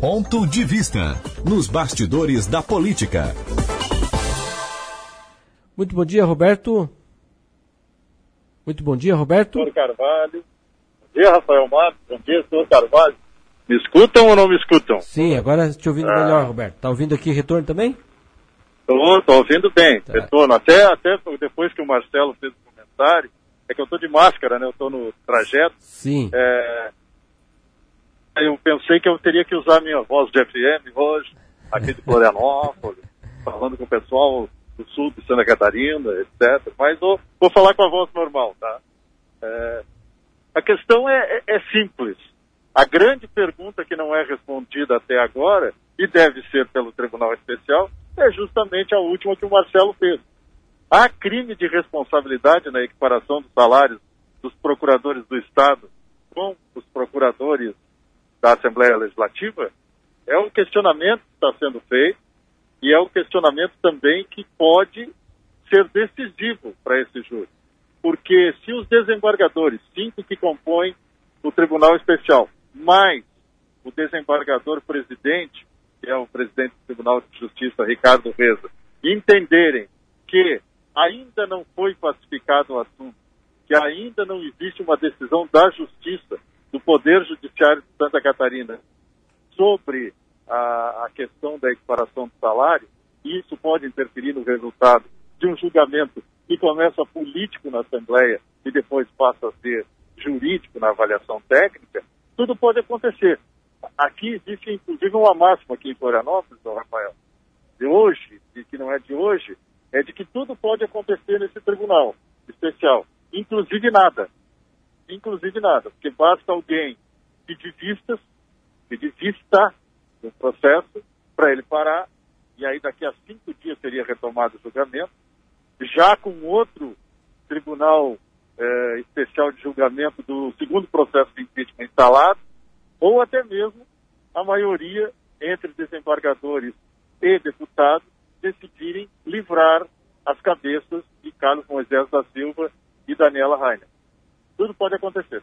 Ponto de Vista. Nos bastidores da política. Muito bom dia, Roberto. Muito bom dia, Roberto. Senhor Carvalho. Bom dia, Rafael Matos. Bom dia, senhor Carvalho. Me escutam ou não me escutam? Sim, agora te ouvindo Ah. melhor, Roberto. Tá ouvindo aqui retorno também? Estou tô ouvindo bem. Tá. Retorno. Até, até depois que o Marcelo fez o comentário, é que eu estou de máscara, né? Eu estou no trajeto. Sim. É, eu pensei que eu teria que usar minha voz de FM hoje, aqui de Florianópolis, falando com o pessoal do sul de Santa Catarina, etc. Mas vou, vou falar com a voz normal, tá? É, a questão é, é- é simples. A grande pergunta que não é respondida até agora, e deve ser pelo Tribunal Especial, é justamente a última que o Marcelo fez. Há crime de responsabilidade na equiparação dos salários dos procuradores do Estado com os procuradores da Assembleia Legislativa? É um questionamento que está sendo feito e é um questionamento também que pode ser decisivo para esse júri. Porque se os desembargadores, cinco que compõem o Tribunal Especial, mais o desembargador presidente, que é o presidente do Tribunal de Justiça, Ricardo Reza, entenderem que ainda não foi pacificado o assunto, que ainda não existe uma decisão da Justiça, do Poder Judiciário de Santa Catarina, sobre a, a questão da equiparação do salário, e isso pode interferir no resultado de um julgamento que começa político na Assembleia e depois passa a ser jurídico na avaliação técnica, tudo pode acontecer. Aqui existe, inclusive, uma máxima aqui em Florianópolis, ô Rafael, de hoje, e que não é de hoje, é de que tudo pode acontecer nesse tribunal especial, inclusive nada. Inclusive nada, porque basta alguém pedir vistas, pedir vista do processo, para ele parar, e aí daqui a cinco dias seria retomado o julgamento, já com outro tribunal eh, especial de julgamento do segundo processo de impeachment instalado, ou até mesmo a maioria entre desembargadores e deputados decidirem livrar as cabeças de Carlos Moisés da Silva e Daniela Rainer. Tudo pode acontecer.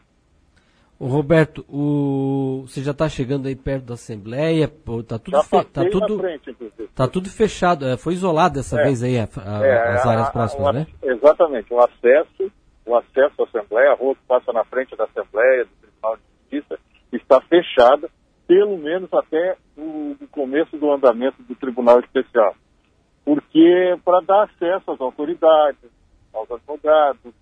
Roberto, o... você já está chegando aí perto da Assembleia, pô, tá tudo, fe... tá tudo, frente, tá tudo fechado, é, foi isolado dessa É. vez aí a- a- É, as áreas a- próximas, né? Exatamente, o acesso, o acesso à Assembleia, a rua que passa na frente da Assembleia, do Tribunal de Justiça, está fechada, pelo menos até o, o começo do andamento do Tribunal Especial. Porque para dar acesso às autoridades, aos advogados,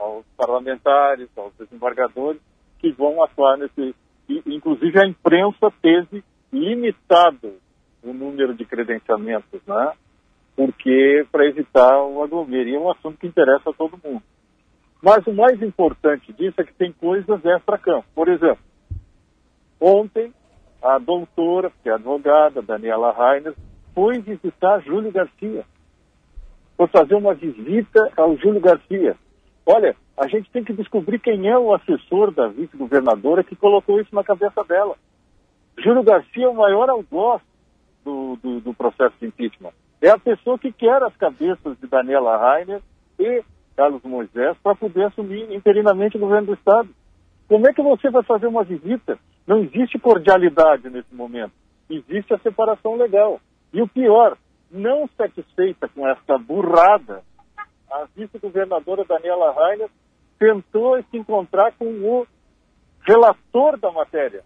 aos parlamentares, aos desembargadores que vão atuar nesse. e, inclusive a imprensa teve limitado o número de credenciamentos, né? porque para evitar o aglomero. E é um assunto que interessa a todo mundo. Mas o mais importante disso é que tem coisas extra-campo. Por exemplo, ontem a doutora, que é advogada, Daniela Rainer, foi visitar Júlio Garcia. Foi fazer uma visita ao Júlio Garcia. Olha, a gente tem que descobrir quem é o assessor da vice-governadora que colocou isso na cabeça dela. Júlio Garcia é o maior algoz do, do, do processo de impeachment. É a pessoa que quer as cabeças de Daniela Rainer e Carlos Moisés para poder assumir interinamente o governo do Estado. Como é que você vai fazer uma visita? Não existe cordialidade nesse momento. Existe a separação legal. E o pior, não satisfeita com essa burrada, a vice-governadora Daniela Rainer tentou se encontrar com o relator da matéria,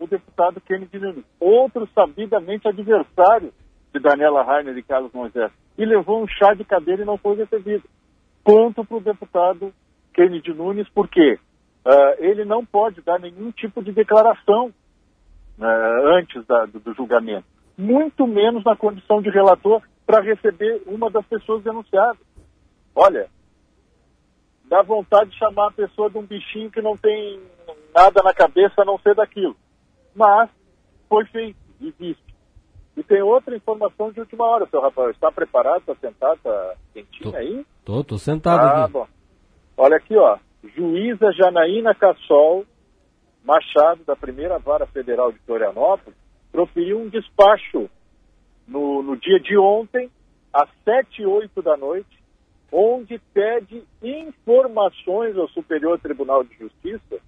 o deputado Kennedy Nunes, outro sabidamente adversário de Daniela Rainer e Carlos Moisés, e levou um chá de cadeira e não foi recebido. Ponto para o deputado Kennedy Nunes, porque ah, ele não pode dar nenhum tipo de declaração ah, antes da- do, do julgamento, muito menos na condição de relator para receber uma das pessoas denunciadas. Olha, dá vontade de chamar a pessoa de um bichinho que não tem nada na cabeça a não ser daquilo. Mas foi feito, existe. E tem outra informação de última hora, seu Rafael. Está preparado? Está sentado? Está quentinho Tô. aí? Tô, tô sentado Ah, aqui. bom. Olha aqui, ó. Juíza Janaína Cassol Machado, da primeira vara federal de Florianópolis, proferiu um despacho no, no dia de ontem, às sete e oito da noite, onde pede informações ao Superior Tribunal de Justiça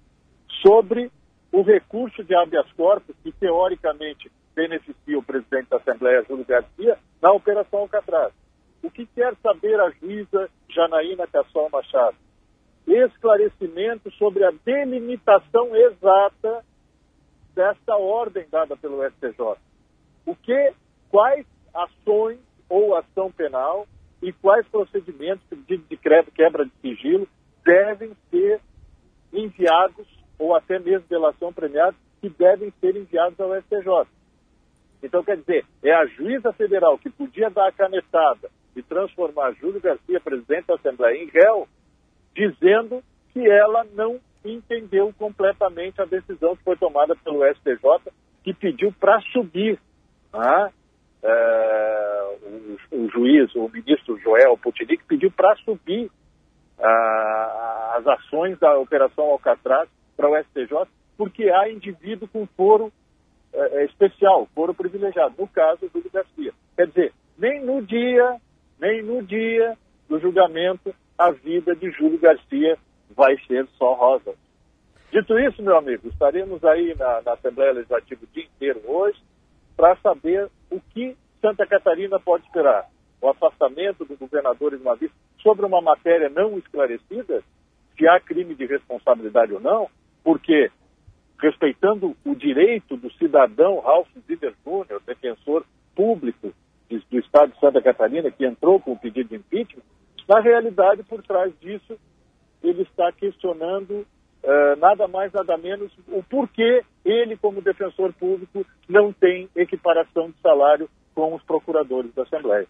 sobre o recurso de habeas corpus, que teoricamente beneficia o presidente da Assembleia, Júlio Garcia, na Operação Alcatraz. O que quer saber a juíza Janaína Cassol Machado? Esclarecimento sobre a delimitação exata desta ordem dada pelo STJ. O que, quais ações ou ação penal e quais procedimentos de decreto quebra de sigilo devem ser enviados ou até mesmo delação premiada que devem ser enviados ao STJ. Então, quer dizer, é a juíza federal que podia dar a canetada e transformar Júlio Garcia, presidente da Assembleia, em réu, dizendo que ela não entendeu completamente a decisão que foi tomada pelo STJ, que pediu para subir né, é, o, juiz, o ministro Joel Putinic, pediu para subir ah, as ações da Operação Alcatraz para o STJ, porque há indivíduo com foro é, especial, foro privilegiado, no caso do Garcia. Quer dizer, nem no dia, nem no dia do julgamento, a vida de Júlio Garcia vai ser só rosa. Dito isso, meu amigo, estaremos aí na, na Assembleia Legislativa o dia inteiro hoje para saber o que Santa Catarina pode esperar. O afastamento do governador vez sobre uma matéria não esclarecida, se há crime de responsabilidade ou não, porque respeitando o direito do cidadão Ralph Zider Jr., defensor público do Estado de Santa Catarina, que entrou com o pedido de impeachment, na realidade, por trás disso, ele está questionando uh, nada mais, nada menos o porquê ele, como defensor público, não tem equiparação de salário com os procuradores da Assembleia.